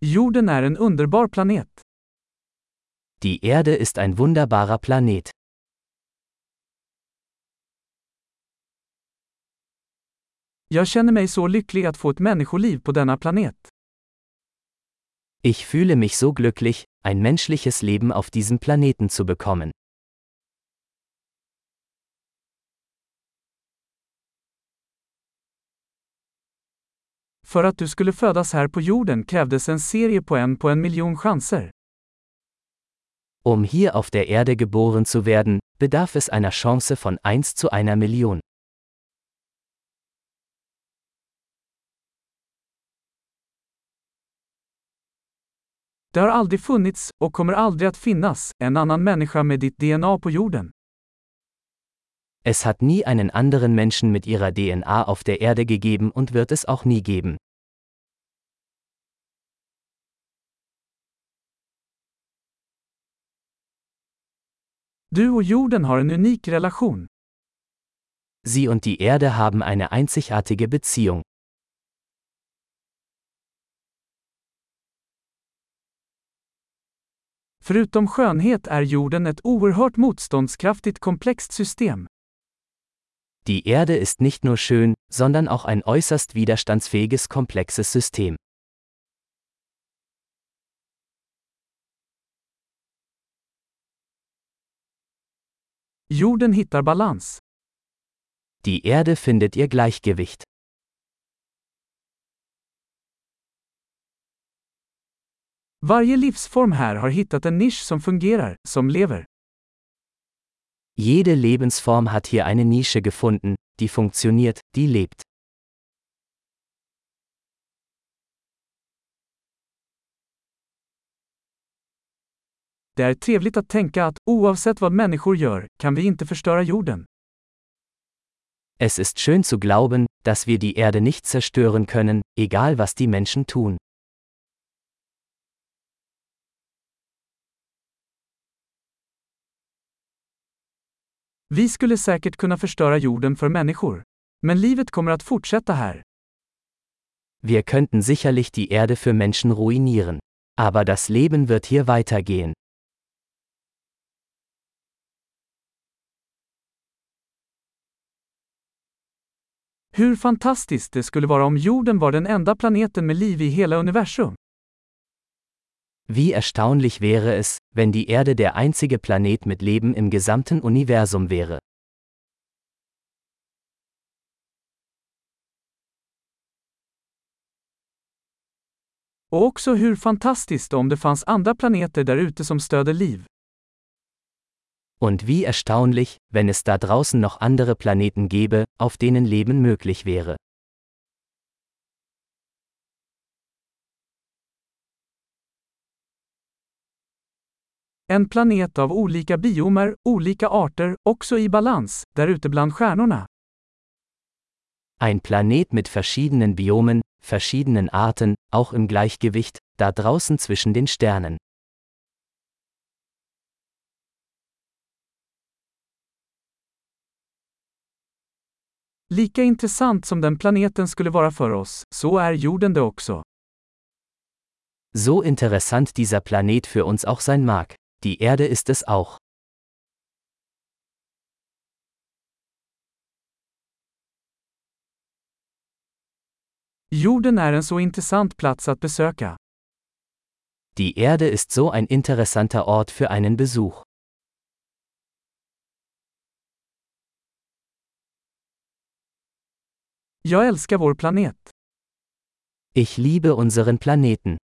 Jorden är en underbar planet. Die Erde ist ein wunderbarer Planet. Jag känner mig så lycklig att få ett människoliv på denna planet. Ich fühle mich so glücklich, ein menschliches Leben auf diesem Planeten zu bekommen. För att du skulle födas här på jorden krävdes en serie på en på en miljon chanser. Um hier auf der Erde geboren zu werden, bedarf es einer Chance von 1 zu einer Million. Det har aldrig funnits, och kommer aldrig att finnas, en annan människa med ditt DNA på jorden. Es hat nie einen anderen Menschen mit ihrer DNA auf der Erde gegeben und wird es auch nie geben. Du och jorden har en unik relation. Sie und die Erde haben eine einzigartige Beziehung. Förutom skönhet är jorden ett oerhört motståndskraftigt komplext system. Die Erde ist nicht nur schön, sondern auch ein äußerst widerstandsfähiges komplexes System. Jorden hittar balans. Die Erde findet ihr Gleichgewicht. Varje livsform här har hittat en nisch som fungerar, som lever. Jede Lebensform hat hier eine Nische gefunden, die funktioniert, die lebt. Det är trevligt att tänka att, oavsett vad människor gör, kan vi inte förstöra jorden. Es ist schön zu glauben, dass wir die Erde nicht zerstören können, egal was die Menschen tun. Vi skulle säkert kunna förstöra jorden för människor. Men livet kommer att fortsätta här. Wir könnten sicherlich die Erde für Menschen ruinieren. Aber das Leben wird hier weitergehen. Hur fantastiskt det skulle vara om jorden var den enda planeten med liv i hela universum. Wie erstaunlich wäre es, wenn die Erde der einzige Planet mit Leben im gesamten Universum wäre. Och också hur fantastiskt om det fanns andra planeter där ute som stöder liv. Und wie erstaunlich, wenn es da draußen noch andere Planeten gäbe, auf denen Leben möglich wäre. En planet av olika biomer, olika arter, också i balans, där ute bland stjärnorna. Ein Planet mit verschiedenen Biomen, verschiedenen Arten, auch im Gleichgewicht, da draußen zwischen den Sternen. Lika intressant som den planeten skulle vara för oss, så är jorden det också. So interessant dieser Planet für uns auch sein mag, die Erde ist es auch. Jorden är en så intressant plats att besöka. Die Erde ist so ein interessanter Ort für einen Besuch. Jag älskar vår planet. Ich liebe unseren Planeten.